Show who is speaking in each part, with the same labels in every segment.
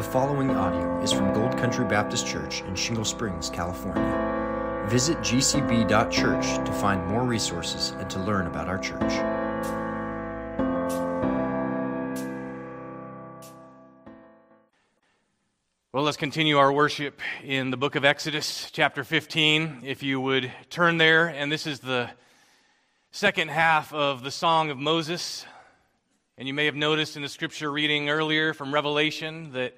Speaker 1: The following audio is from Gold Country Baptist Church in Shingle Springs, California. Visit gcb.church to find more resources and to learn about our church.
Speaker 2: Well, let's continue our worship in the book of Exodus, chapter 15. If you would turn there, and this is the second half of the Song of Moses. And you may have noticed in the scripture reading earlier from Revelation that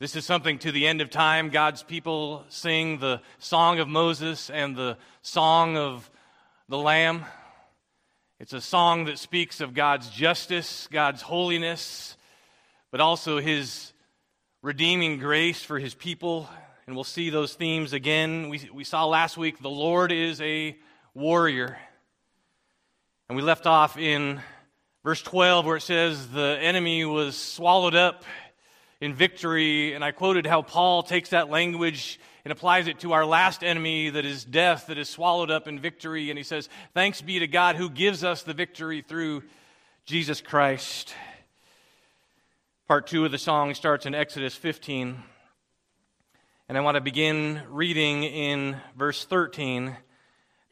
Speaker 2: this is something to the end of time. God's people sing the Song of Moses and the Song of the Lamb. It's a song that speaks of God's justice, God's holiness, but also his redeeming grace for his people. And we'll see those themes again. We, we saw last week the Lord is a warrior. And we left off in verse 12 where it says the enemy was swallowed up in victory. And I quoted how Paul takes that language and applies it to our last enemy that is death, that is swallowed up in victory. And he says, Thanks be to God who gives us the victory through Jesus Christ. Part two of the song starts in Exodus 15. And I want to begin reading in verse 13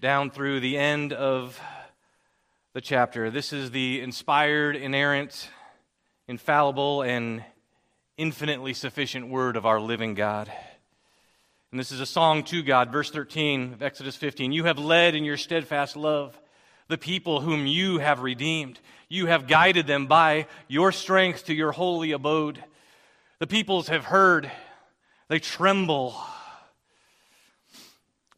Speaker 2: down through the end of the chapter. This is the inspired, inerrant, infallible, and infinitely sufficient word of our living God. And this is a song to God, verse 13 of Exodus 15. You have led in your steadfast love the people whom you have redeemed. You have guided them by your strength to your holy abode. The peoples have heard, they tremble.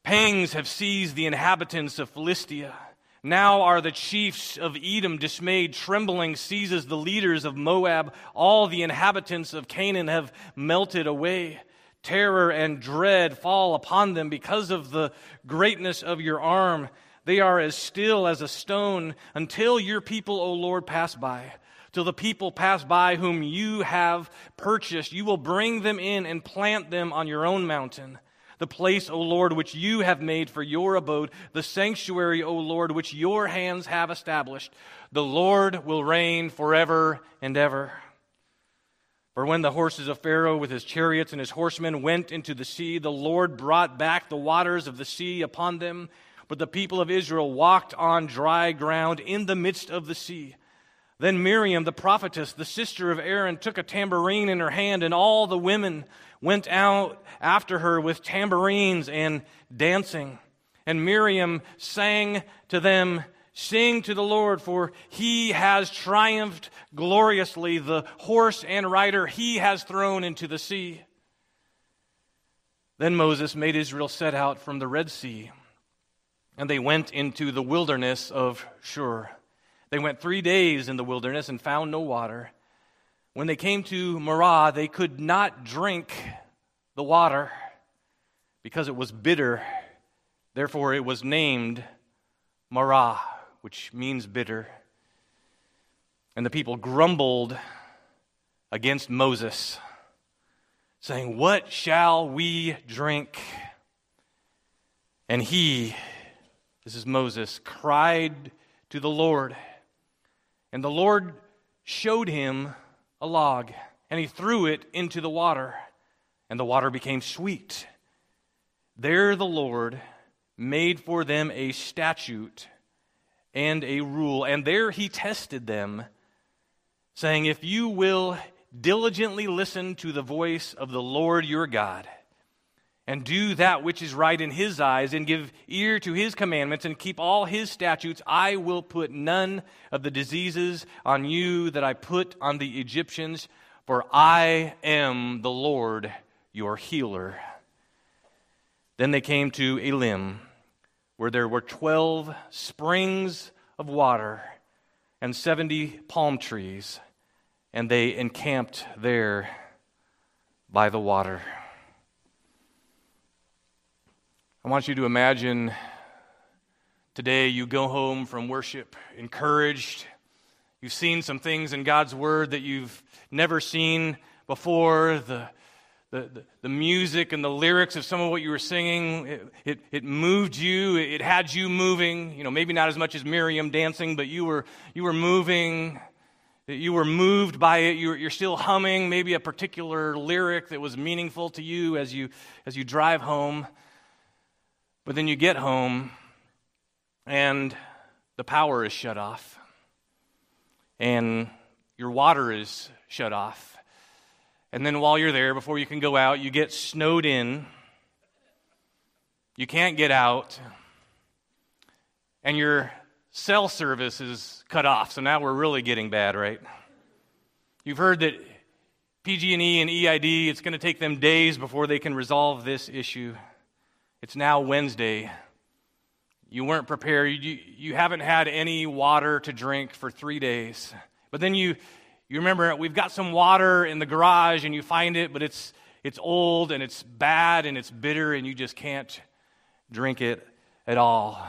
Speaker 2: Pangs have seized the inhabitants of Philistia. Now are the chiefs of Edom dismayed. Trembling seizes the leaders of Moab. All the inhabitants of Canaan have melted away. Terror and dread fall upon them because of the greatness of your arm. They are as still as a stone until your people, O Lord, pass by. Till the people pass by whom you have purchased, you will bring them in and plant them on your own mountain the place, O Lord, which you have made for your abode, the sanctuary, O Lord, which your hands have established. The Lord will reign forever and ever. For when the horses of Pharaoh with his chariots and his horsemen went into the sea, the Lord brought back the waters of the sea upon them. But the people of Israel walked on dry ground in the midst of the sea. Then Miriam, the prophetess, the sister of Aaron, took a tambourine in her hand, and all the women went out after her with tambourines and dancing. And Miriam sang to them, Sing to the Lord, for he has triumphed gloriously. The horse and rider he has thrown into the sea. Then Moses made Israel set out from the Red Sea, and they went into the wilderness of Shur. They went three days in the wilderness and found no water. When they came to Marah, they could not drink the water because it was bitter. Therefore, it was named Marah, which means bitter. And the people grumbled against Moses, saying, What shall we drink? And he, this is Moses, cried to the Lord. And the Lord showed him a log, and he threw it into the water, and the water became sweet. There the Lord made for them a statute and a rule, and there he tested them, saying, If you will diligently listen to the voice of the Lord your God, and do that which is right in his eyes, and give ear to his commandments, and keep all his statutes, I will put none of the diseases on you that I put on the Egyptians, for I am the Lord your healer. Then they came to Elim, where there were twelve springs of water and seventy palm trees, and they encamped there by the water. I want you to imagine today you go home from worship encouraged. You've seen some things in God's Word that you've never seen before. The, the, the, music and the lyrics of some of what you were singing, it, it, it, moved you. It had you moving. You know, maybe not as much as Miriam dancing, but you were, you were moving. you were moved by it. You're, you're still humming maybe a particular lyric that was meaningful to you as you, as you drive home. But then you get home and the power is shut off and your water is shut off. And then while you're there, before you can go out, you get snowed in. You can't get out. And your cell service is cut off. So now we're really getting bad, right? You've heard that PG&E and EID, it's going to take them days before they can resolve this issue. It's now Wednesday. You weren't prepared. You, you haven't had any water to drink for three days. But then you, you remember we've got some water in the garage and you find it, but it's, it's old and it's bad and it's bitter and you just can't drink it at all.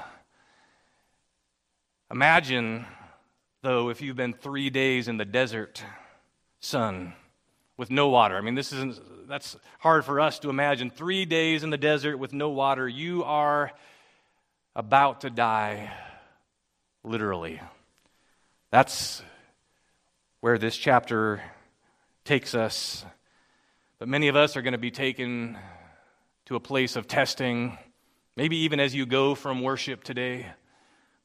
Speaker 2: Imagine, though, if you've been three days in the desert sun with no water. I mean, this isn't, that's hard for us to imagine. Three days in the desert with no water. You are about to die, literally. That's where this chapter takes us. But many of us are going to be taken to a place of testing, maybe even as you go from worship today.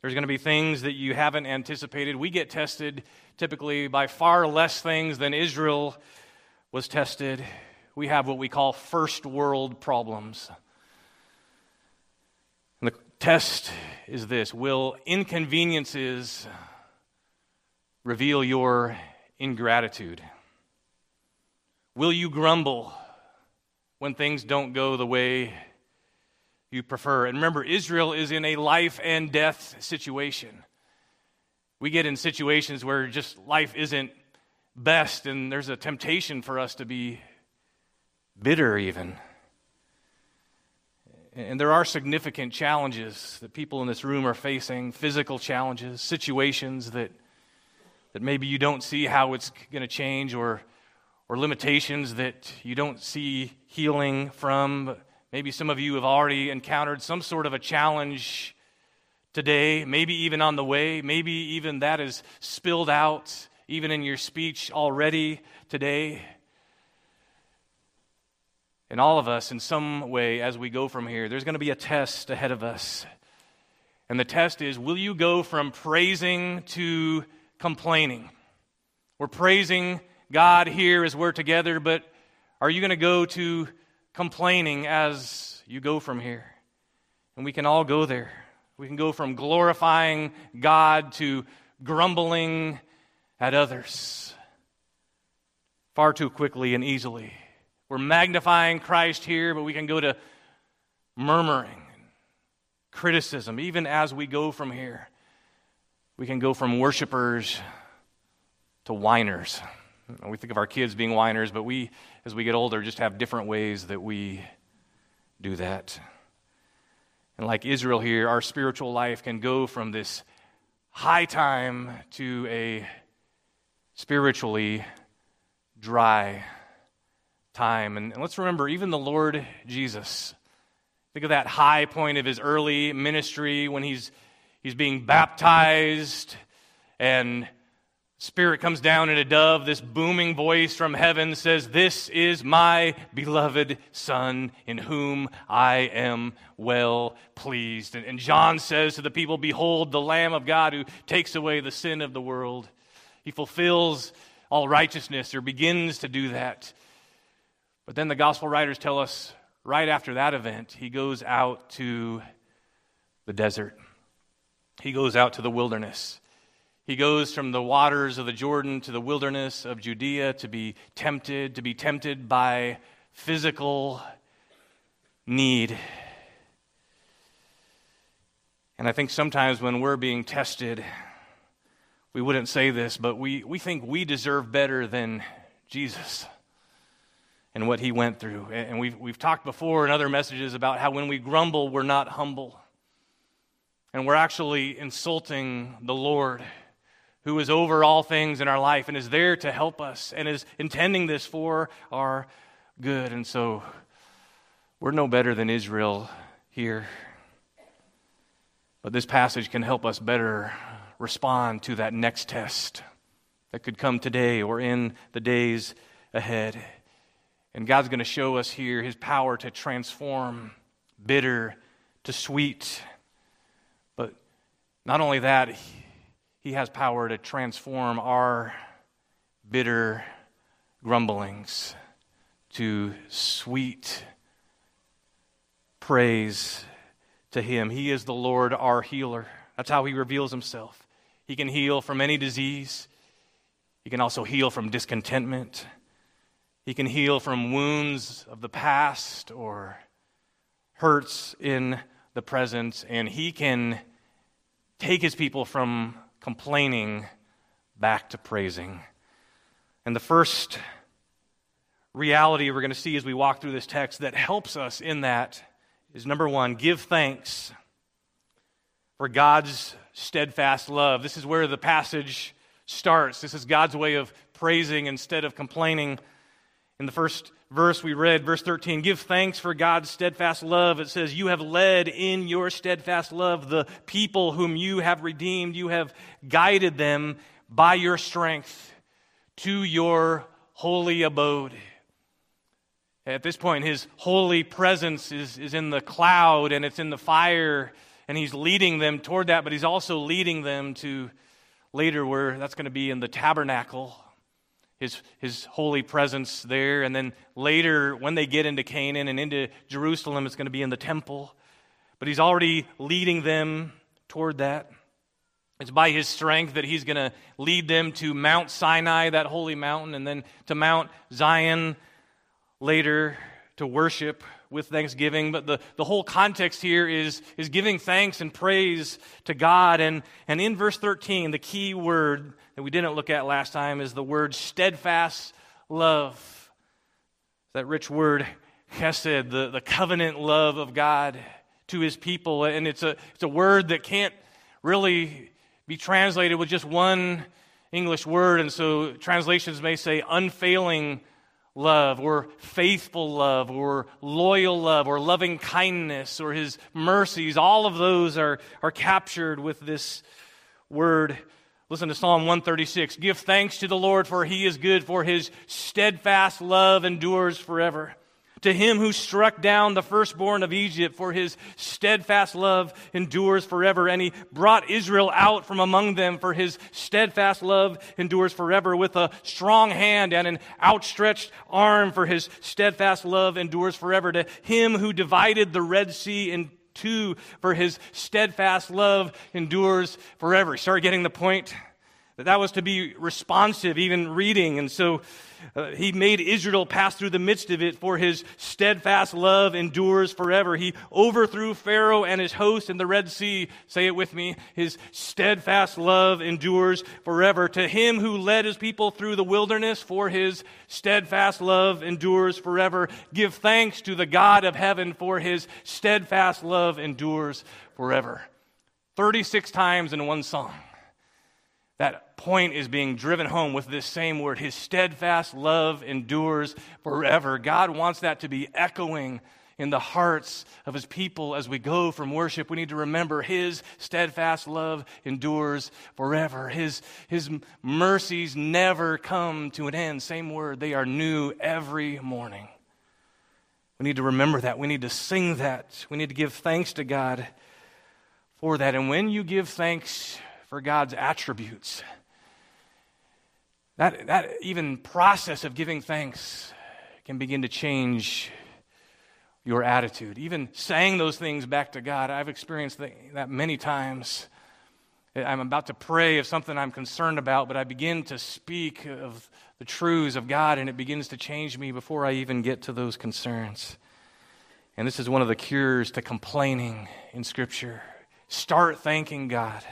Speaker 2: There's going to be things that you haven't anticipated. We get tested typically by far less things than Israel was tested. We have what we call first world problems. And the test is this Will inconveniences reveal your ingratitude? Will you grumble when things don't go the way you prefer. And remember, Israel is in a life and death situation. We get in situations where just life isn't best, and there's a temptation for us to be bitter, even. And there are significant challenges that people in this room are facing physical challenges, situations that, that maybe you don't see how it's going to change, or, or limitations that you don't see healing from. Maybe some of you have already encountered some sort of a challenge today, maybe even on the way. Maybe even that is spilled out, even in your speech already today. And all of us, in some way, as we go from here, there's going to be a test ahead of us. And the test is will you go from praising to complaining? We're praising God here as we're together, but are you going to go to complaining as you go from here. And we can all go there. We can go from glorifying God to grumbling at others far too quickly and easily. We're magnifying Christ here, but we can go to murmuring, criticism, even as we go from here. We can go from worshipers to whiners. We think of our kids being whiners, but we, as we get older, just have different ways that we do that. And like Israel here, our spiritual life can go from this high time to a spiritually dry time. And, and let's remember, even the Lord Jesus, think of that high point of his early ministry when he's, he's being baptized and Spirit comes down in a dove. This booming voice from heaven says, This is my beloved Son in whom I am well pleased. And, and, John says to the people, Behold, the Lamb of God who takes away the sin of the world. He fulfills all righteousness or begins to do that. But then the gospel writers tell us right after that event, he goes out to the desert, he goes out to the wilderness. He goes from the waters of the Jordan to the wilderness of Judea to be tempted, to be tempted by physical need. And I think sometimes when we're being tested, we wouldn't say this, but we, we think we deserve better than Jesus and what he went through. And we've, we've talked before in other messages about how when we grumble, we're not humble. And we're actually insulting the Lord who is over all things in our life and is there to help us and is intending this for our good. And so we're no better than Israel here. But this passage can help us better respond to that next test that could come today or in the days ahead. And God's going to show us here his power to transform bitter to sweet. But not only that, he has power to transform our bitter grumblings to sweet praise to him. He is the Lord, our healer. That's how he reveals himself. He can heal from any disease, he can also heal from discontentment. He can heal from wounds of the past or hurts in the present, and he can take his people from complaining back to praising. And the first reality we're going to see as we walk through this text that helps us in that is number one, give thanks for God's steadfast love. This is where the passage starts. This is God's way of praising instead of complaining. In the first verse we read, verse 13, give thanks for God's steadfast love. It says, You have led in your steadfast love the people whom you have redeemed. You have guided them by your strength to your holy abode. At this point, his holy presence is, is in the cloud and it's in the fire, and he's leading them toward that, but he's also leading them to later where that's going to be in the tabernacle his, his holy presence there. And then later, when they get into Canaan and into Jerusalem, it's going to be in the temple. But he's already leading them toward that. It's by his strength that he's going to lead them to Mount Sinai, that holy mountain, and then to Mount Zion later to worship with thanksgiving. But the, the whole context here is, is giving thanks and praise to God. And, and in verse 13, the key word that we didn't look at last time is the word steadfast love. That rich word, chesed, the, the covenant love of God to his people. And it's a, it's a word that can't really be translated with just one English word. And so translations may say unfailing love or faithful love or loyal love or loving kindness or his mercies. All of those are, are captured with this word. Listen to Psalm 136. Give thanks to the Lord, for he is good, for his steadfast love endures forever. To him who struck down the firstborn of Egypt, for his steadfast love endures forever. And he brought Israel out from among them, for his steadfast love endures forever. With a strong hand and an outstretched arm, for his steadfast love endures forever. To him who divided the Red Sea in two, for his steadfast love endures forever. Start getting the point? That that was to be responsive, even reading. And so uh, he made Israel pass through the midst of it, for his steadfast love endures forever. He overthrew Pharaoh and his host in the Red Sea. Say it with me. His steadfast love endures forever. To him who led his people through the wilderness, for his steadfast love endures forever. Give thanks to the God of heaven, for his steadfast love endures forever. 36 times in one song that point is being driven home with this same word. His steadfast love endures forever. God wants that to be echoing in the hearts of his people as we go from worship. We need to remember his steadfast love endures forever. His, his mercies never come to an end. Same word, they are new every morning. We need to remember that. We need to sing that. We need to give thanks to God for that. And when you give thanks for God's attributes. That, that even process of giving thanks can begin to change your attitude. Even saying those things back to God, I've experienced that many times. I'm about to pray of something I'm concerned about, but I begin to speak of the truths of God, and it begins to change me before I even get to those concerns. And this is one of the cures to complaining in Scripture. Start thanking God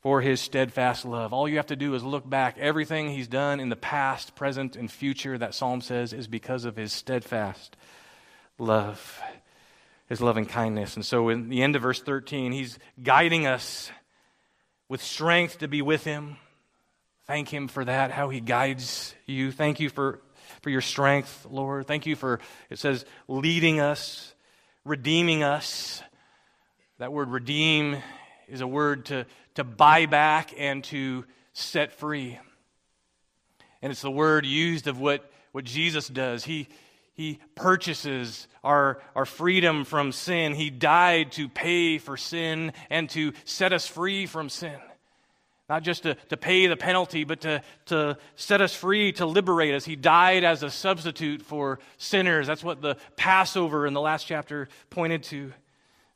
Speaker 2: for his steadfast love. All you have to do is look back. Everything he's done in the past, present, and future, that psalm says, is because of his steadfast love, his loving kindness. And so, in the end of verse 13, he's guiding us with strength to be with him. Thank him for that, how he guides you. Thank you for, for your strength, Lord. Thank you for, it says, leading us, redeeming us. That word redeem is a word to, to buy back and to set free. And it's the word used of what, what Jesus does. He, he purchases our, our freedom from sin. He died to pay for sin and to set us free from sin. Not just to, to pay the penalty, but to, to set us free, to liberate us. He died as a substitute for sinners. That's what the Passover in the last chapter pointed to,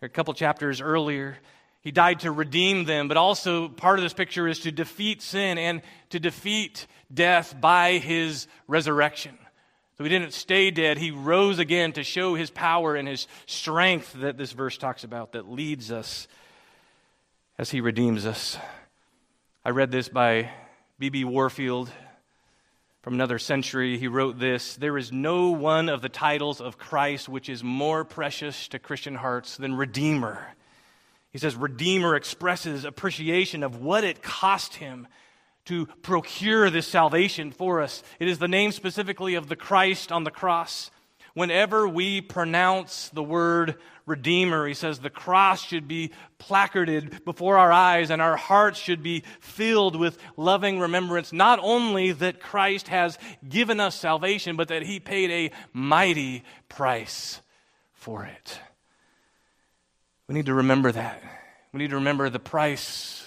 Speaker 2: a couple chapters earlier. He died to redeem them, but also part of this picture is to defeat sin and to defeat death by his resurrection. So he didn't stay dead. He rose again to show his power and his strength that this verse talks about that leads us as he redeems us. I read this by B.B. Warfield from another century. He wrote this There is no one of the titles of Christ which is more precious to Christian hearts than Redeemer. He says, Redeemer expresses appreciation of what it cost him to procure this salvation for us. It is the name specifically of the Christ on the cross. Whenever we pronounce the word Redeemer, he says the cross should be placarded before our eyes and our hearts should be filled with loving remembrance, not only that Christ has given us salvation, but that he paid a mighty price for it. We need to remember that. We need to remember the price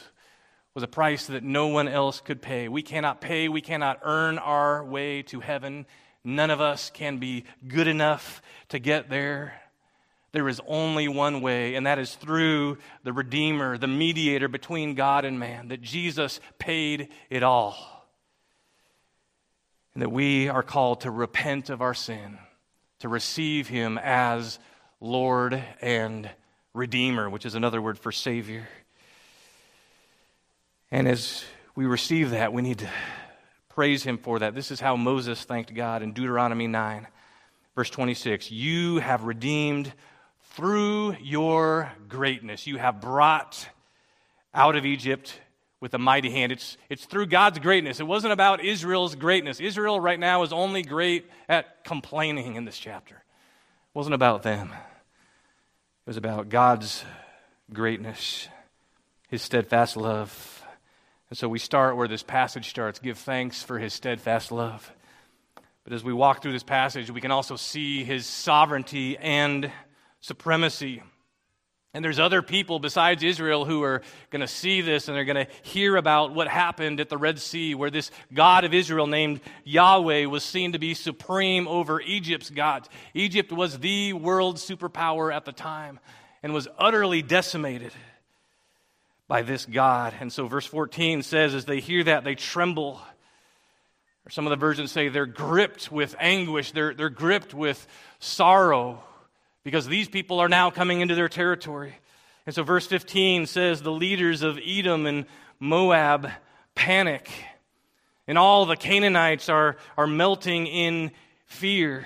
Speaker 2: was a price that no one else could pay. We cannot pay, we cannot earn our way to heaven. None of us can be good enough to get there. There is only one way, and that is through the Redeemer, the mediator between God and man, that Jesus paid it all. And that we are called to repent of our sin, to receive Him as Lord and Redeemer, which is another word for Savior. And as we receive that, we need to praise him for that. This is how Moses thanked God in Deuteronomy 9, verse 26. You have redeemed through your greatness. You have brought out of Egypt with a mighty hand. It's, it's through God's greatness. It wasn't about Israel's greatness. Israel right now is only great at complaining in this chapter. It wasn't about them, was about God's greatness, his steadfast love and so we start where this passage starts give thanks for his steadfast love. But as we walk through this passage, we can also see his sovereignty and supremacy. And there's other people besides Israel who are going to see this and they're going to hear about what happened at the Red Sea, where this God of Israel named Yahweh was seen to be supreme over Egypt's gods. Egypt was the world superpower at the time and was utterly decimated by this God. And so, verse 14 says, as they hear that, they tremble. Or some of the versions say they're gripped with anguish, they're, they're gripped with sorrow because these people are now coming into their territory. And so, verse 15 says, the leaders of Edom and Moab panic, and all the Canaanites are, are melting in fear.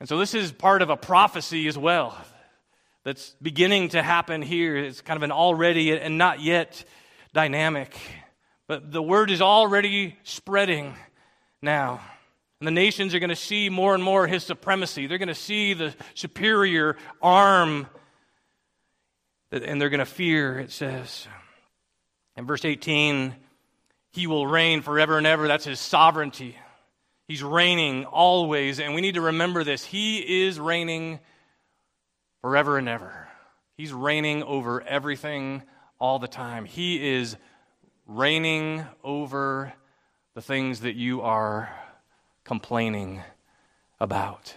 Speaker 2: And so this is part of a prophecy as well that's beginning to happen here. It's kind of an already and not yet dynamic. But the word is already spreading now. And the nations are going to see more and more his supremacy. They're going to see the superior arm, and they're going to fear, it says. In verse 18, he will reign forever and ever. That's his sovereignty. He's reigning always, and we need to remember this. He is reigning forever and ever. He's reigning over everything all the time. He is reigning over the things that you are complaining about.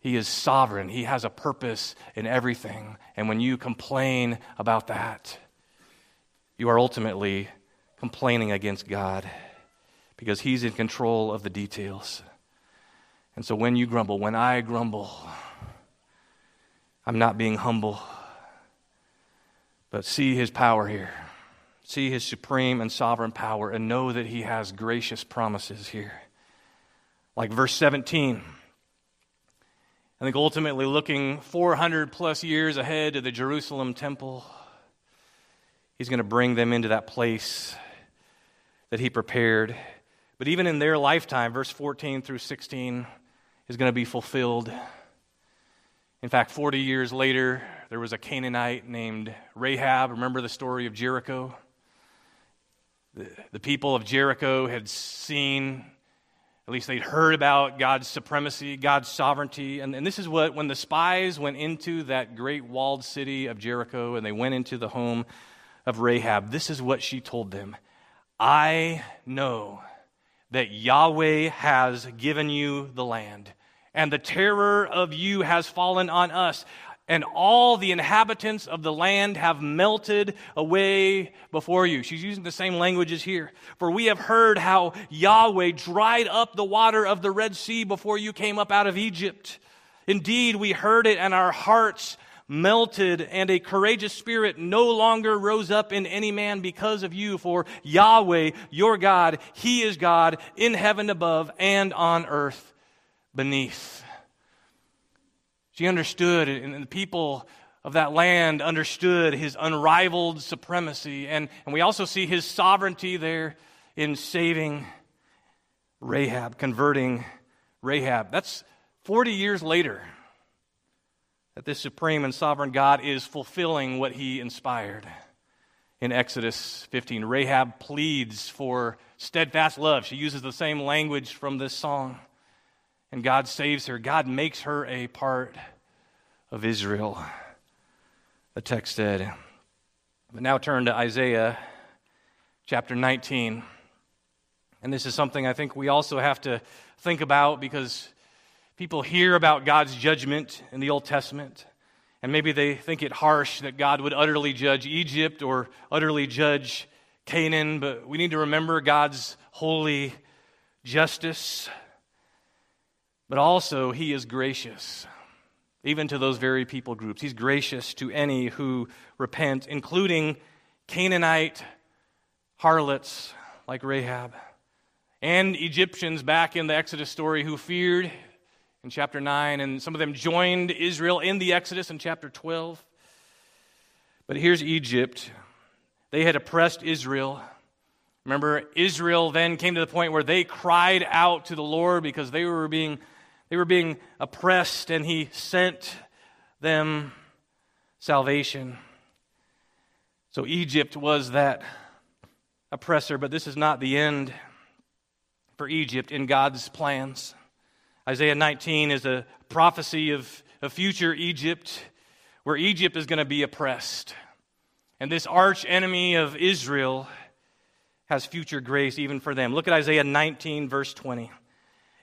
Speaker 2: He is sovereign. He has a purpose in everything. And when you complain about that, you are ultimately complaining against God because He's in control of the details. And so when you grumble, when I grumble, I'm not being humble, but see His power here. See His supreme and sovereign power and know that He has gracious promises here. like verse 17. I think ultimately looking 400 plus years ahead to the Jerusalem temple, he's going to bring them into that place that he prepared. But even in their lifetime, verse 14 through 16 is going to be fulfilled. In fact, 40 years later, there was a Canaanite named Rahab. Remember the story of Jericho? The, the people of Jericho had seen at least they'd heard about God's supremacy, God's sovereignty. And, and this is what, when the spies went into that great walled city of Jericho and they went into the home of Rahab, this is what she told them I know that Yahweh has given you the land, and the terror of you has fallen on us and all the inhabitants of the land have melted away before you. She's using the same languages here. For we have heard how Yahweh dried up the water of the Red Sea before you came up out of Egypt. Indeed, we heard it, and our hearts melted, and a courageous spirit no longer rose up in any man because of you. For Yahweh, your God, He is God in heaven above and on earth beneath. She understood, and the people of that land understood his unrivaled supremacy. And, and we also see his sovereignty there in saving Rahab, converting Rahab. That's 40 years later that this supreme and sovereign God is fulfilling what he inspired. In Exodus 15, Rahab pleads for steadfast love. She uses the same language from this song and God saves her. God makes her a part of Israel, the text said. But now turn to Isaiah chapter 19. And this is something I think we also have to think about because people hear about God's judgment in the Old Testament. And maybe they think it harsh that God would utterly judge Egypt or utterly judge Canaan, but we need to remember God's holy justice but also, he is gracious, even to those very people groups. He's gracious to any who repent, including Canaanite harlots like Rahab and Egyptians back in the Exodus story who feared in chapter 9, and some of them joined Israel in the Exodus in chapter 12. But here's Egypt. They had oppressed Israel. Remember, Israel then came to the point where they cried out to the Lord because they were being they were being oppressed, and he sent them salvation. So Egypt was that oppressor, but this is not the end for Egypt in God's plans. Isaiah 19 is a prophecy of a future Egypt where Egypt is going to be oppressed. And this arch enemy of Israel has future grace even for them. Look at Isaiah 19, verse 20.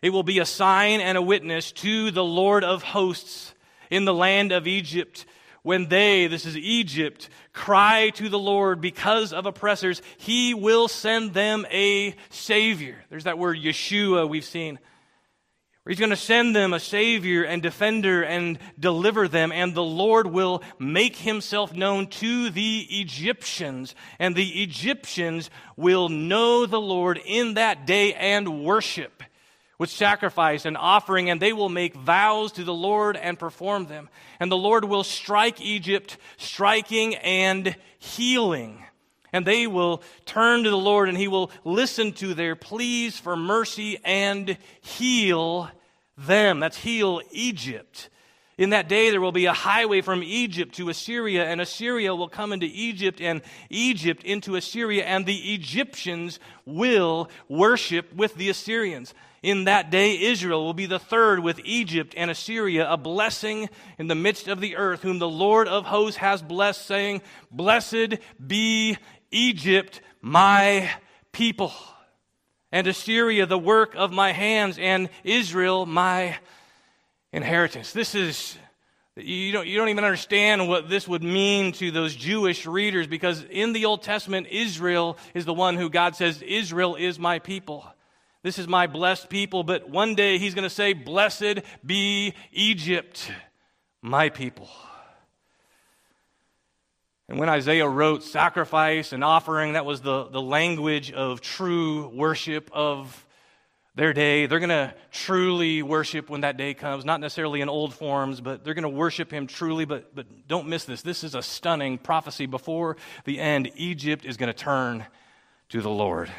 Speaker 2: It will be a sign and a witness to the Lord of hosts in the land of Egypt. When they, this is Egypt, cry to the Lord because of oppressors, he will send them a Savior. There's that word Yeshua we've seen. He's going to send them a Savior and defender and deliver them, and the Lord will make himself known to the Egyptians, and the Egyptians will know the Lord in that day and worship with sacrifice and offering, and they will make vows to the Lord and perform them. And the Lord will strike Egypt, striking and healing. And they will turn to the Lord, and He will listen to their pleas for mercy and heal them. That's heal Egypt. In that day, there will be a highway from Egypt to Assyria, and Assyria will come into Egypt, and Egypt into Assyria, and the Egyptians will worship with the Assyrians. In that day, Israel will be the third with Egypt and Assyria, a blessing in the midst of the earth, whom the Lord of hosts has blessed, saying, Blessed be Egypt, my people, and Assyria, the work of my hands, and Israel, my inheritance. This is you don't, you don't even understand what this would mean to those Jewish readers because in the Old Testament, Israel is the one who God says, Israel is my people. This is my blessed people, but one day he's going to say, Blessed be Egypt, my people. And when Isaiah wrote sacrifice and offering, that was the, the language of true worship, of, their day. They're going to truly worship when that day comes, not necessarily in old forms, but they're going to worship him truly. But, but don't miss this. This is a stunning prophecy. Before the end, Egypt is going to turn to the Lord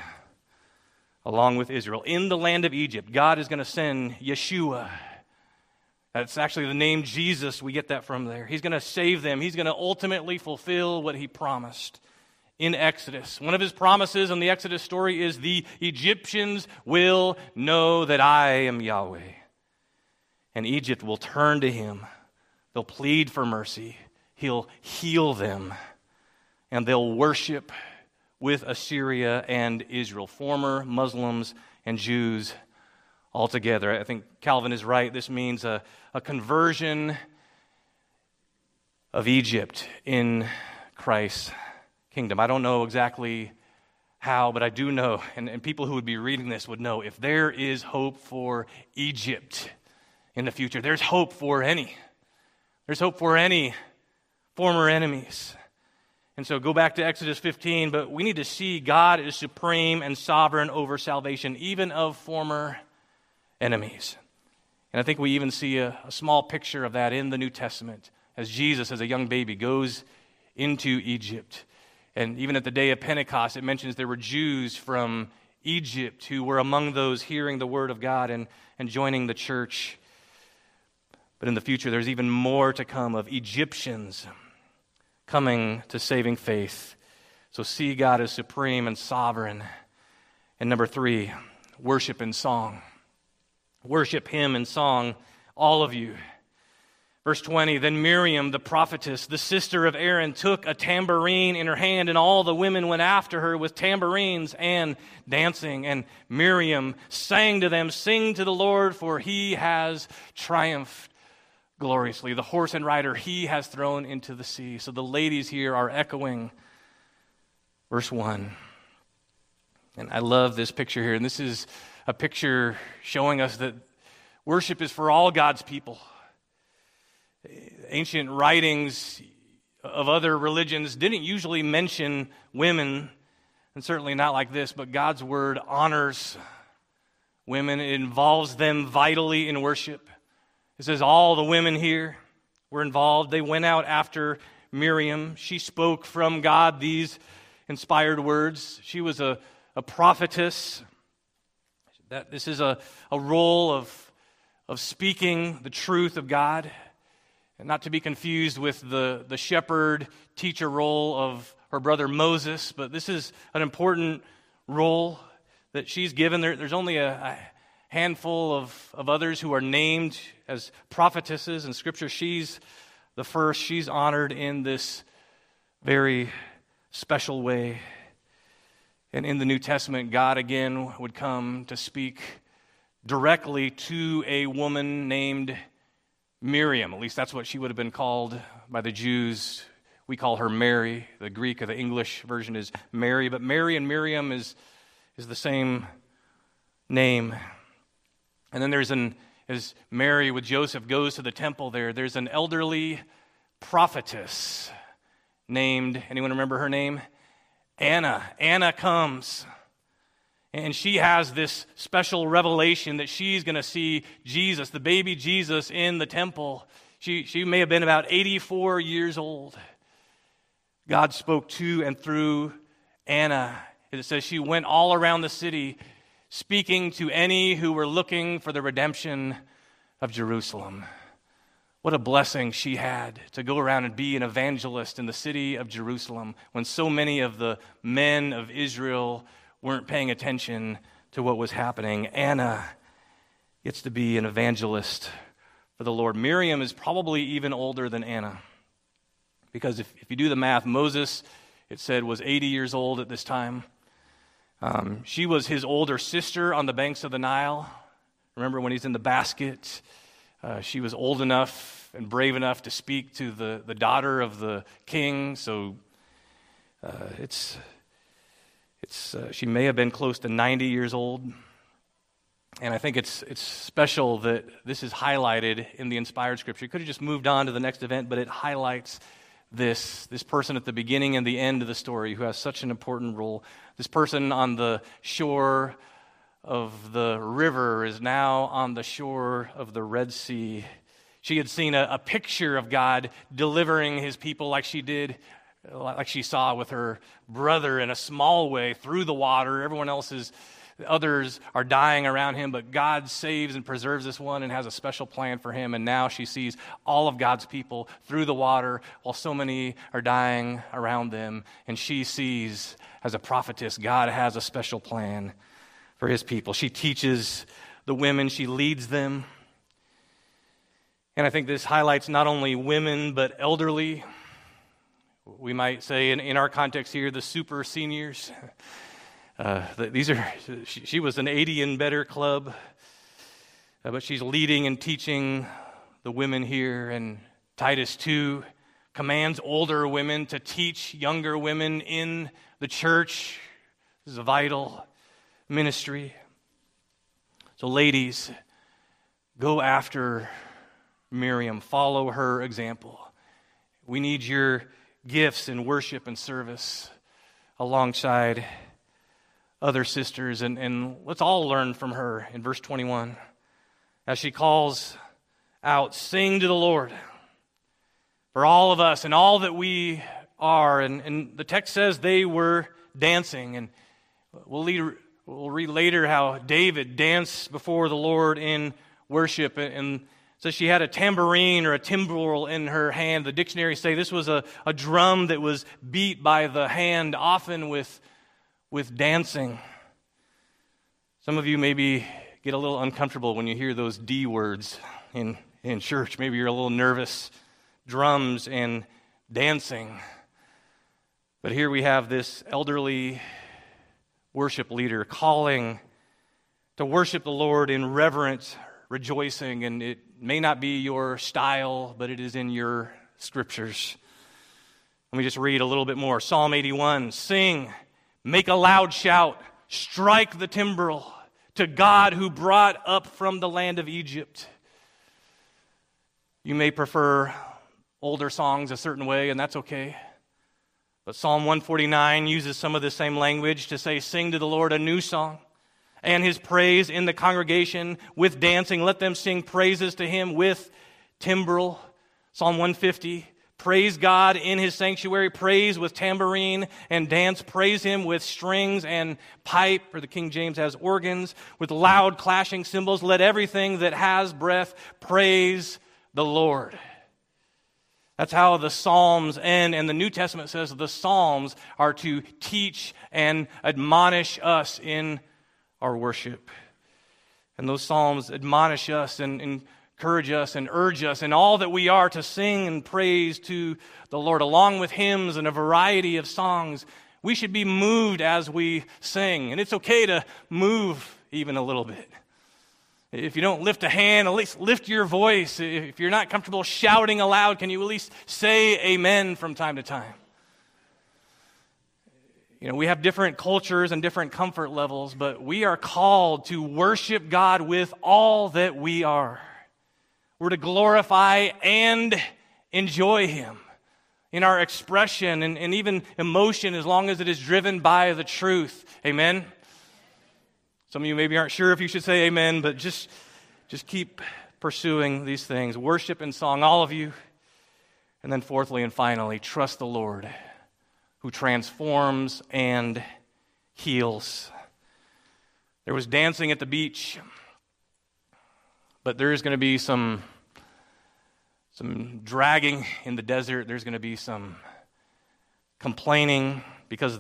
Speaker 2: along with Israel. In the land of Egypt, God is going to send Yeshua. That's actually the name Jesus. We get that from there. He's going to save them, He's going to ultimately fulfill what He promised in Exodus. One of his promises in the Exodus story is the Egyptians will know that I am Yahweh. And Egypt will turn to him. They'll plead for mercy. He'll heal them. And they'll worship with Assyria and Israel, former Muslims and Jews altogether. I think Calvin is right. This means a, a conversion of Egypt in Christ's kingdom. I don't know exactly how, but I do know, and, and people who would be reading this would know if there is hope for Egypt in the future, there's hope for any. There's hope for any former enemies. And so go back to Exodus 15, but we need to see God is supreme and sovereign over salvation, even of former enemies. And I think we even see a, a small picture of that in the New Testament as Jesus, as a young baby, goes into Egypt and even at the day of Pentecost, it mentions there were Jews from Egypt who were among those hearing the word of God and, and joining the church. But in the future, there's even more to come of Egyptians coming to saving faith. So see God as supreme and sovereign. And number three, worship in song. Worship Him in song, all of you. Verse 20 Then Miriam, the prophetess, the sister of Aaron, took a tambourine in her hand, and all the women went after her with tambourines and dancing. And Miriam sang to them, Sing to the Lord, for he has triumphed gloriously. The horse and rider he has thrown into the sea. So the ladies here are echoing verse 1. And I love this picture here. And this is a picture showing us that worship is for all God's people ancient writings of other religions didn't usually mention women, and certainly not like this, but God's word honors women. It involves them vitally in worship. It says all the women here were involved. They went out after Miriam. She spoke from God these inspired words. She was a, a prophetess. That this is a, a role of, of speaking the truth of God. And not to be confused with the, the shepherd teacher role of her brother Moses, but this is an important role that she's given. There, there's only a, a handful of, of others who are named as prophetesses in Scripture. She's the first. She's honored in this very special way. And in the New Testament, God again would come to speak directly to a woman named Miriam. At least that's what she would have been called by the Jews. We call her Mary. The Greek or the English version is Mary, but Mary and Miriam is, is the same name. And then there's an, as Mary with Joseph goes to the temple there, there's an elderly prophetess named, anyone remember her name? Anna. Anna comes. And she has this special revelation that she's going to see Jesus, the baby Jesus, in the temple. She, she may have been about 84 years old. God spoke to and through Anna. It says she went all around the city speaking to any who were looking for the redemption of Jerusalem. What a blessing she had to go around and be an evangelist in the city of Jerusalem when so many of the men of Israel weren't paying attention to what was happening. Anna gets to be an evangelist for the Lord. Miriam is probably even older than Anna. Because if, if you do the math, Moses, it said, was 80 years old at this time. Um, she was his older sister on the banks of the Nile. Remember when he's in the basket? Uh, she was old enough and brave enough to speak to the, the daughter of the king. So uh, it's it's, uh, she may have been close to 90 years old. And I think it's, it's special that this is highlighted in the inspired scripture. You could have just moved on to the next event, but it highlights this, this person at the beginning and the end of the story who has such an important role. This person on the shore of the river is now on the shore of the Red Sea. She had seen a, a picture of God delivering his people like she did like she saw with her brother in a small way through the water. Everyone else's others are dying around him, but God saves and preserves this one and has a special plan for him. And now she sees all of God's people through the water while so many are dying around them. And she sees, as a prophetess, God has a special plan for his people. She teaches the women, she leads them. And I think this highlights not only women, but elderly. We might say, in, in our context here, the super seniors. Uh, these are, she, she, was an 80 and better club, uh, but she's leading and teaching the women here. And Titus 2 commands older women to teach younger women in the church. This is vital ministry. So, ladies, go after Miriam, follow her example. We need your gifts in worship and service alongside other sisters, and, and let's all learn from her in verse 21 as she calls out, Sing to the Lord for all of us and all that we are. And, and the text says they were dancing, and we'll lead We'll read later how David danced before the Lord in worship. And so she had a tambourine or a timbrel in her hand. The dictionaries say this was a, a drum that was beat by the hand, often with, with dancing. Some of you maybe get a little uncomfortable when you hear those D words in, in church. Maybe you're a little nervous. Drums and dancing. But here we have this elderly worship leader calling to worship the Lord in reverent rejoicing. And it may not be your style, but it is in your scriptures. Let me just read a little bit more Psalm 81 Sing, make a loud shout, strike the timbrel to God who brought up from the land of Egypt. You may prefer older songs a certain way, and that's okay. But Psalm 149 uses some of the same language to say, Sing to the Lord a new song and his praise in the congregation with dancing. Let them sing praises to him with timbrel. Psalm 150. Praise God in his sanctuary. Praise with tambourine and dance. Praise him with strings and pipe, or the King James has organs, with loud clashing cymbals. Let everything that has breath praise the Lord. That's how the Psalms end. And the New Testament says the Psalms are to teach and admonish us in our worship. And those Psalms admonish us and, encourage us and urge us in all that we are to sing and praise to the Lord, along with hymns and a variety of songs. We should be moved as we sing. And it's okay to move even a little bit. If you don't lift a hand, at least lift your voice. If you're not comfortable shouting aloud, can you at least say amen from time to time? You know, we have different cultures and different comfort levels, but we are called to worship God with all that we are. We're to glorify and enjoy Him in our expression and, and even emotion as long as it is driven by the truth. Amen? Some of you maybe aren't sure if you should say amen, but just, just keep pursuing these things. Worship and song, all of you. And then, fourthly and finally, trust the Lord who transforms and heals. There was dancing at the beach, but there's going to be some, some dragging in the desert. There's going to be some complaining because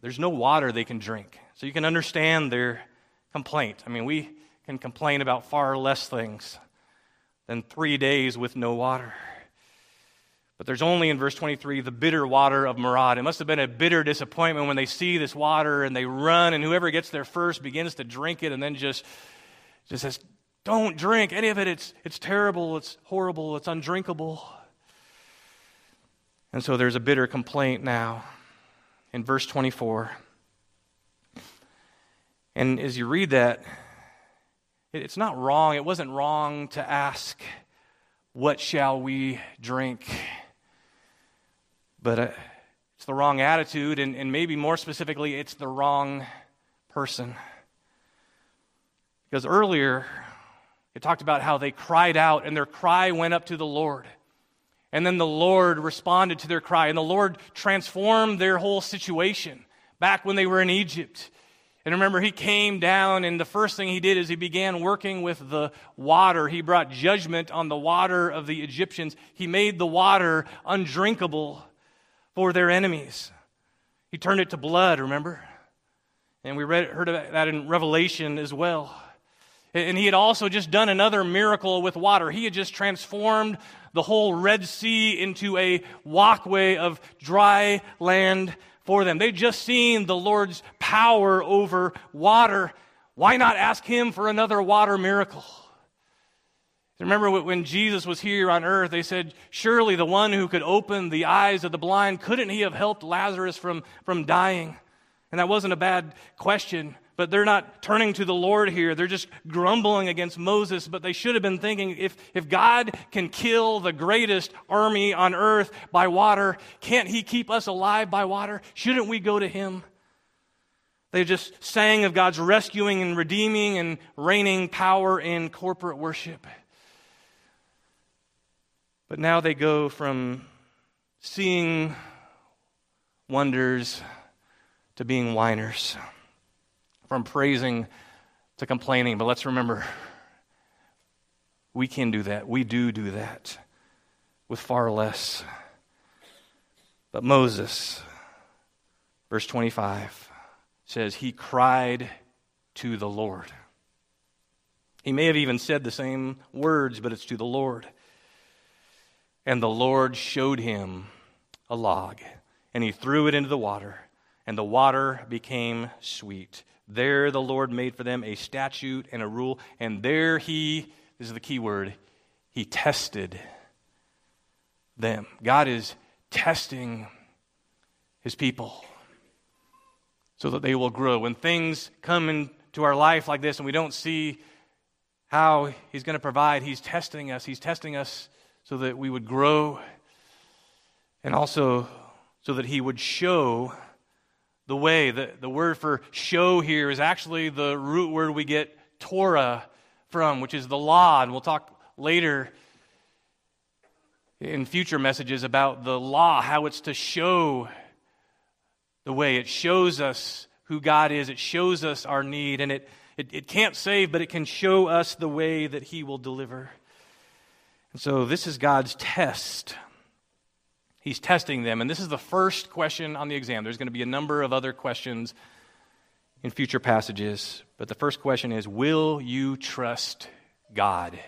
Speaker 2: there's no water they can drink. So you can understand their complaint. I mean, we can complain about far less things than three days with no water. But there's only in verse 23 the bitter water of Marah. It must have been a bitter disappointment when they see this water and they run, and whoever gets there first begins to drink it and then just, just says, Don't drink any of it. It's, it's terrible. It's horrible. It's undrinkable. And so there's a bitter complaint now in verse 24. And as you read that, it's not wrong. It wasn't wrong to ask, What shall we drink? But uh, it's the wrong attitude, and, and maybe more specifically, it's the wrong person. Because earlier, it talked about how they cried out and their cry went up to the Lord. And then the Lord responded to their cry, and the Lord transformed their whole situation back when they were in Egypt. And remember, he came down, and the first thing he did is he began working with the water. He brought judgment on the water of the Egyptians. He made the water undrinkable for their enemies. He turned it to blood, remember? And we read, heard that in Revelation as well. And he had also just done another miracle with water. He had just transformed the whole Red Sea into a walkway of dry land for them. They'd just seen the Lord's power over water. Why not ask him for another water miracle? Remember when Jesus was here on earth, they said, Surely the one who could open the eyes of the blind, couldn't he have helped Lazarus from, from dying? And that wasn't a bad question, but they're not turning to the Lord here. They're just grumbling against Moses, but they should have been thinking if, if God can kill the greatest army on earth by water, can't he keep us alive by water? Shouldn't we go to him? They just sang of God's rescuing and redeeming and reigning power in corporate worship. But now they go from seeing wonders to being whiners, from praising to complaining. But let's remember, we can do that. We do do that with far less. But Moses, verse 25, says, He cried to the Lord. He may have even said the same words, but it's to the Lord. And the Lord showed him a log, and he threw it into the water and the water became sweet. There the Lord made for them a statute and a rule, and there he, this is the key word, he tested them. God is testing his people so that they will grow. When things come into our life like this and we don't see how he's going to provide, he's testing us. He's testing us so that we would grow and also so that he would show the way. The, the word for show here is actually the root word we get Torah from, which is the law. And we'll talk later in future messages about the law, how it's to show the way. It shows us who God is, it shows us our need, and it, it, it can't save, but it can show us the way that He will deliver. And so this is God's test He's testing them. And this is the first question on the exam. There's going to be a number of other questions in future passages. But the first question is Will you trust God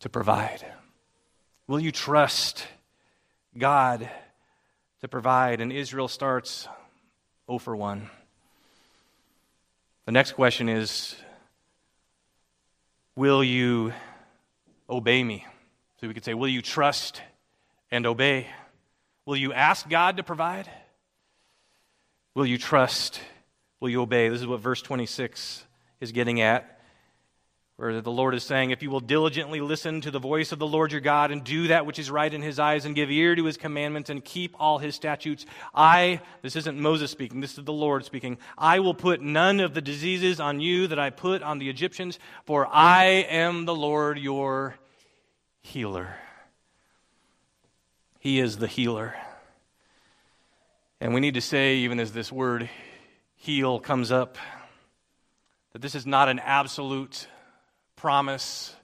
Speaker 2: to provide? Will you trust God to provide? And Israel starts 0 for 1. The next question is Will you obey me? So we could say, Will you trust and obey? Will you ask God to provide? Will you trust? Will you obey? This is what verse 26 is getting at, where the Lord is saying, If you will diligently listen to the voice of the Lord your God and do that which is right in his eyes and give ear to his commandments and keep all his statutes, I, this isn't Moses speaking, this is the Lord speaking, I will put none of the diseases on you that I put on the Egyptians, for I am the Lord your healer. He is the healer. And we need to say, even as this word heal comes up, that this is not an absolute promise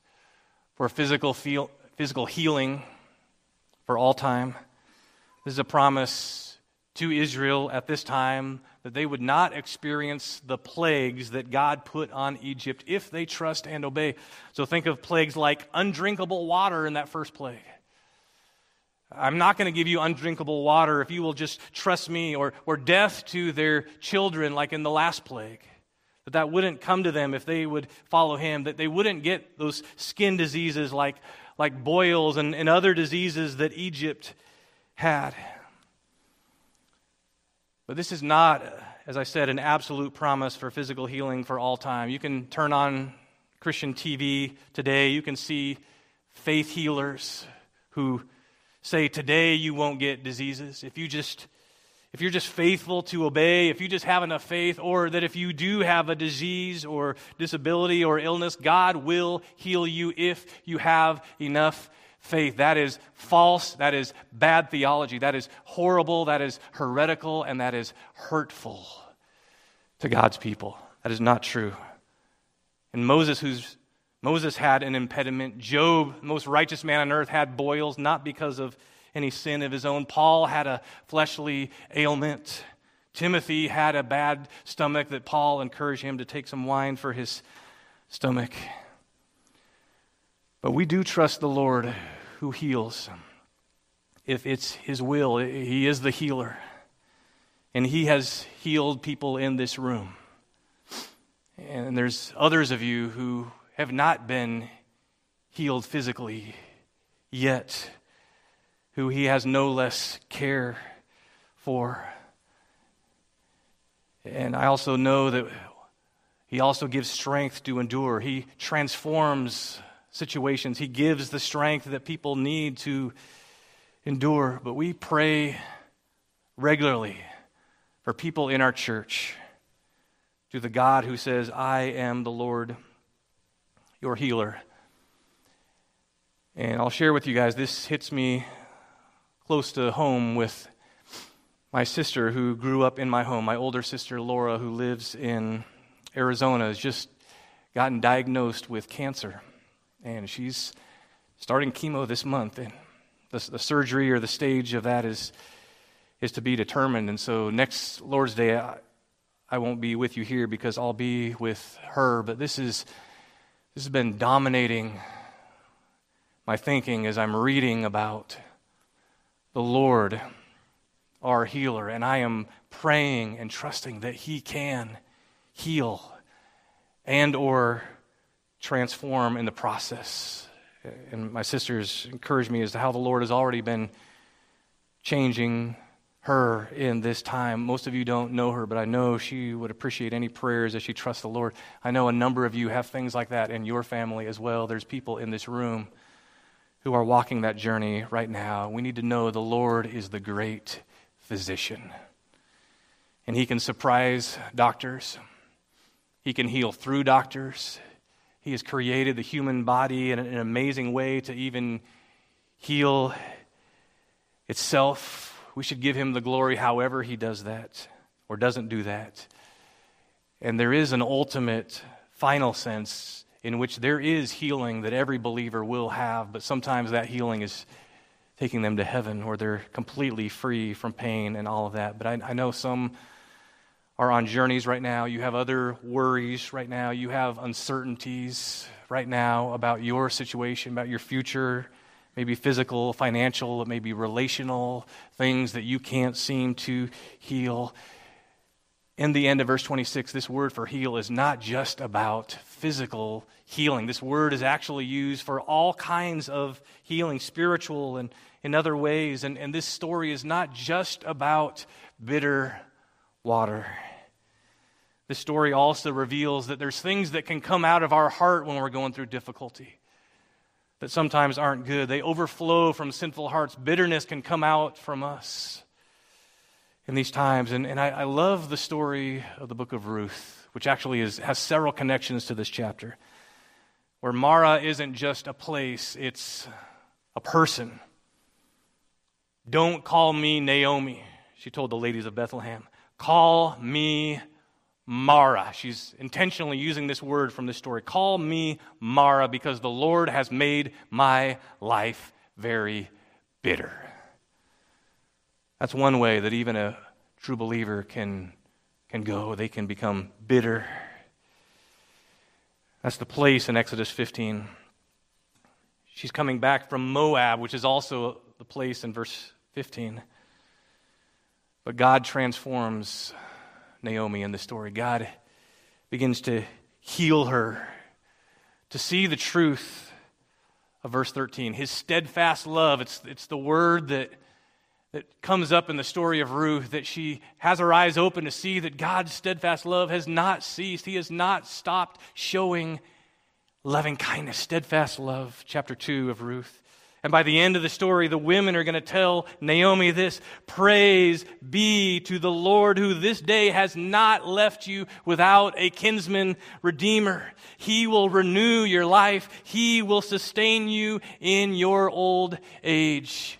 Speaker 2: for physical, feel, physical healing for all time. This is a promise to Israel at this time that they would not experience the plagues that God put on Egypt if they trust and obey. So think of plagues like undrinkable water in that first plague I'm not going to give you undrinkable water if you will just trust me, or, or death to their children, like in the last plague. That that wouldn't come to them if they would follow him, that they wouldn't get those skin diseases like, like boils and, and other diseases that Egypt had. But this is not, as I said, an absolute promise for physical healing for all time. You can turn on Christian TV today, you can see faith healers who say today you won't get diseases if you just if you're just faithful to obey, if you just have enough faith, or that if you do have a disease or disability or illness, God will heal you if you have enough faith. That is false. That is bad theology. That is horrible. That is heretical. And that is hurtful to God's people. That is not true. And Moses, who's Moses had an impediment. Job, most righteous man on earth, had boils, not because of any sin of his own. Paul had a fleshly ailment. Timothy had a bad stomach that Paul encouraged him to take some wine for his stomach. But we do trust the Lord who heals. If it's his will, he is the healer. And he has healed people in this room. And there's others of you who have not been healed physically yet, who he has no less care for. And I also know that he also gives strength to endure. He transforms situations, he gives the strength that people need to endure. But we pray regularly for people in our church to the God who says, I am the Lord your healer. And I'll share with you guys, this hits me close to home with my sister who grew up in my home. My older sister, Laura, who lives in Arizona, has just gotten diagnosed with cancer. And she's starting chemo this month. And the, the surgery or the stage of that is, is to be determined. And so next Lord's Day, I, I won't be with you here because I'll be with her. But this is this has been dominating my thinking as I'm reading about the Lord, our healer, and I am praying and trusting that he can heal and or transform in the process. And my sisters encouraged me as to how the Lord has already been changing her in this time. Most of you don't know her, but I know she would appreciate any prayers as she trusts the Lord. I know a number of you have things like that in your family as well. There's people in this room who are walking that journey right now. We need to know the Lord is the great physician. And he can surprise doctors. He can heal through doctors. He has created the human body in an amazing way to even heal itself we should give him the glory however he does that or doesn't do that. And there is an ultimate, final sense in which there is healing that every believer will have, but sometimes that healing is taking them to heaven or they're completely free from pain and all of that. But I, I know some are on journeys right now. You have other worries right now. You have uncertainties right now about your situation, about your future maybe physical, financial, it may be relational things that you can't seem to heal. In the end of verse 26, this word for heal is not just about physical healing. This word is actually used for all kinds of healing, spiritual and in other ways. And, and this story is not just about bitter water. This story also reveals that there's things that can come out of our heart when we're going through difficulty that sometimes aren't good. They overflow from sinful hearts. Bitterness can come out from us in these times. And, and I, I love the story of the book of Ruth, which actually is, has several connections to this chapter, where Mara isn't just a place, it's a person. Don't call me Naomi, she told the ladies of Bethlehem. Call me Mara. She's intentionally using this word from this story. Call me Mara because the Lord has made my life very bitter. That's one way that even a true believer can, can go. They can become bitter. That's the place in Exodus 15. She's coming back from Moab, which is also the place in verse 15. But God transforms Naomi in the story. God begins to heal her, to see the truth of verse 13. His steadfast love, it's, it's the word that, that comes up in the story of Ruth, that she has her eyes open to see that God's steadfast love has not ceased. He has not stopped showing loving kindness, steadfast love, chapter 2 of Ruth. And by the end of the story, the women are going to tell Naomi this Praise be to the Lord who this day has not left you without a kinsman redeemer. He will renew your life, He will sustain you in your old age.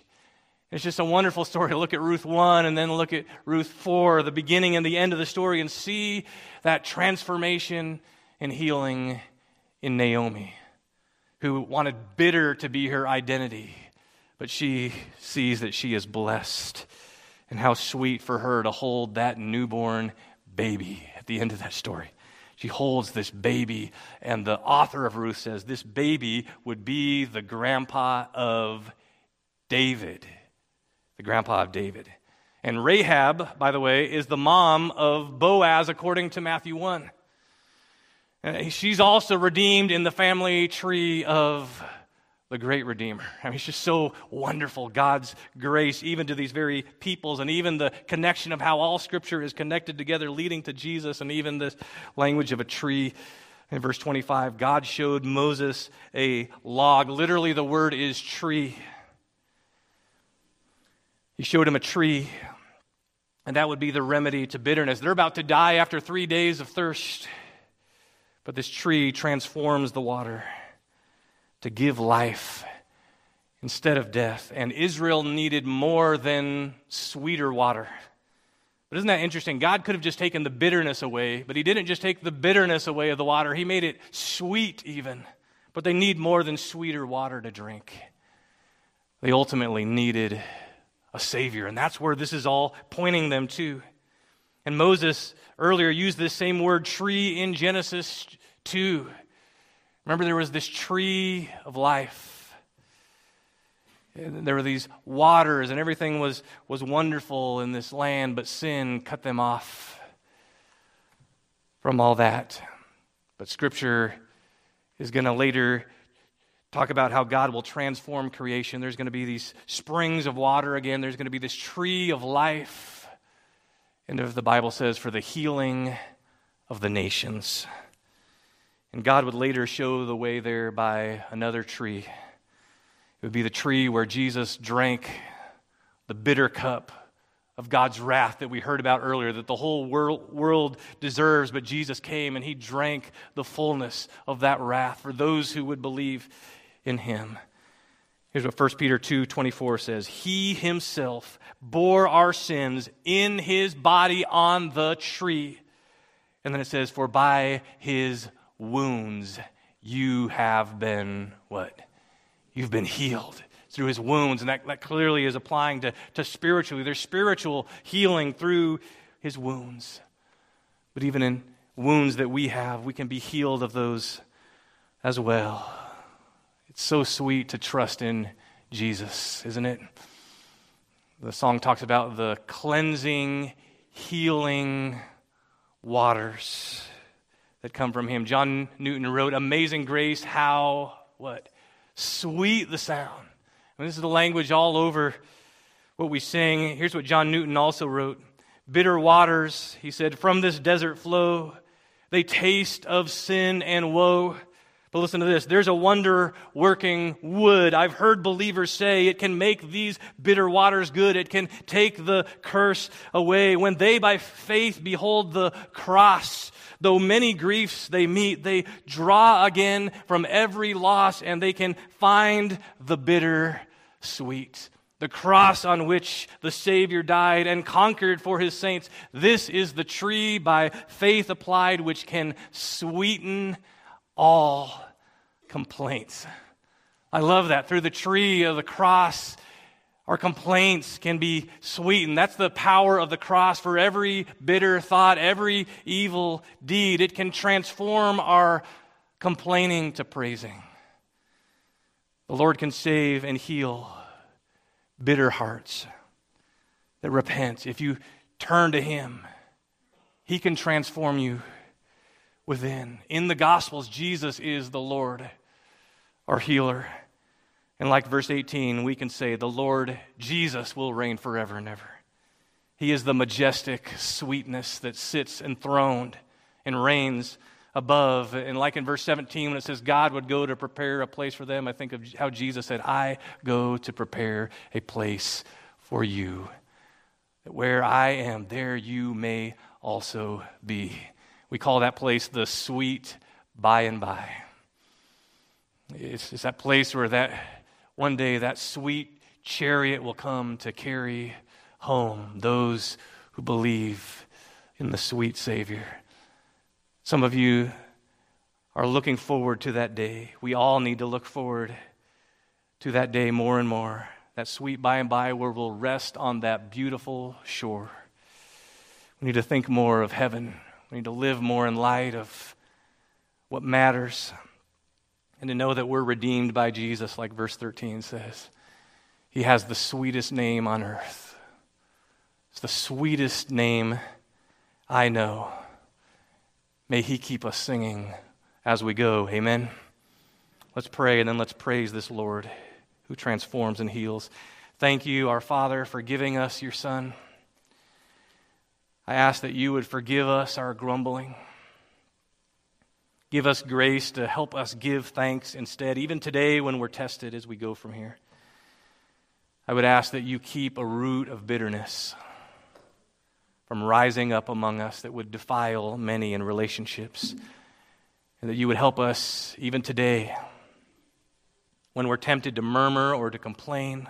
Speaker 2: It's just a wonderful story look at Ruth 1 and then look at Ruth 4, the beginning and the end of the story, and see that transformation and healing in Naomi, who wanted bitter to be her identity, but she sees that she is blessed. And how sweet for her to hold that newborn baby at the end of that story. She holds this baby, and the author of Ruth says this baby would be the grandpa of David the grandpa of David. And Rahab, by the way, is the mom of Boaz according to Matthew 1. Uh, she's also redeemed in the family tree of the great Redeemer. I mean, it's just so wonderful, God's grace, even to these very peoples, and even the connection of how all Scripture is connected together, leading to Jesus, and even this language of a tree. In verse 25, God showed Moses a log. Literally, the word is tree. He showed him a tree, and that would be the remedy to bitterness. They're about to die after three days of thirst, but this tree transforms the water to give life instead of death. And Israel needed more than sweeter water. But isn't that interesting? God could have just taken the bitterness away, but He didn't just take the bitterness away of the water, He made it sweet even. But they need more than sweeter water to drink. They ultimately needed a Savior. And that's where this is all pointing them to. And Moses earlier used this same word tree in Genesis 2. Remember, there was this tree of life. And there were these waters, and everything was, was wonderful in this land, but sin cut them off from all that. But Scripture is going to later talk about how God will transform creation. There's going to be these springs of water again, there's going to be this tree of life. And the Bible says, for the healing of the nations. And God would later show the way there by another tree. It would be the tree where Jesus drank the bitter cup of God's wrath that we heard about earlier, that the whole world, deserves, but Jesus came and he drank the fullness of that wrath for those who would believe in him. Here's what 1 Peter 2 24 says He himself bore our sins in his body on the tree. And then it says, For by his wounds you have been what? You've been healed through his wounds. And that, that clearly is applying to, to spiritually. There's spiritual healing through his wounds. But even in wounds that we have, we can be healed of those as well. It's so sweet to trust in Jesus, isn't it? The song talks about the cleansing, healing waters that come from him. John Newton wrote, Amazing grace, how, what? Sweet the sound. And this is the language all over what we sing. Here's what John Newton also wrote Bitter waters, he said, from this desert flow. They taste of sin and woe. But listen to this there's a wonder working wood. I've heard believers say it can make these bitter waters good, it can take the curse away. When they by faith behold the cross, though many griefs they meet, they draw again from every loss and they can find the bitter sweet. The cross on which the Savior died and conquered for his saints. This is the tree by faith applied which can sweeten all complaints. I love that. Through the tree of the cross, our complaints can be sweetened. That's the power of the cross for every bitter thought, every evil deed. It can transform our complaining to praising. The Lord can save and heal bitter hearts that repent. If you turn to Him, He can transform you within. In the Gospels, Jesus is the Lord, our healer. And like verse 18, we can say, The Lord Jesus will reign forever and ever. He is the majestic sweetness that sits enthroned and reigns above. And like in verse 17, when it says God would go to prepare a place for them, I think of how Jesus said, I go to prepare a place for you. That where I am, there you may also be. We call that place the sweet by and by. It's, it's that place where that one day that sweet chariot will come to carry home those who believe in the sweet Savior. Some of you are looking forward to that day. We all need to look forward to that day more and more. That sweet by and by where we'll rest on that beautiful shore. We need to think more of heaven. We need to live more in light of what matters and to know that we're redeemed by Jesus, like verse 13 says. He has the sweetest name on earth. It's the sweetest name I know. May He keep us singing as we go. Amen. Let's pray and then let's praise this Lord who transforms and heals. Thank you, our Father, for giving us your Son. I ask that you would forgive us our grumbling. Give us grace to help us give thanks instead, even today when we're tested as we go from here. I would ask that you keep a root of bitterness from rising up among us that would defile many in relationships. And that you would help us even today when we're tempted to murmur or to complain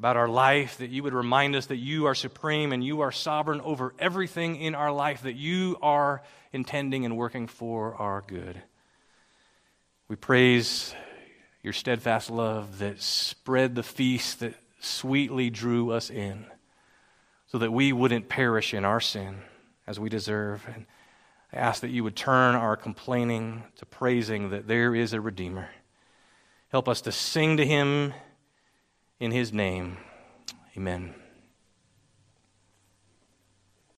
Speaker 2: about our life, that you would remind us that you are supreme and you are sovereign over everything in our life, that you are intending and working for our good. We praise your steadfast love that spread the feast that sweetly drew us in so that we wouldn't perish in our sin as we deserve. And I ask that you would turn our complaining to praising that there is a Redeemer. Help us to sing to him in his name. Amen.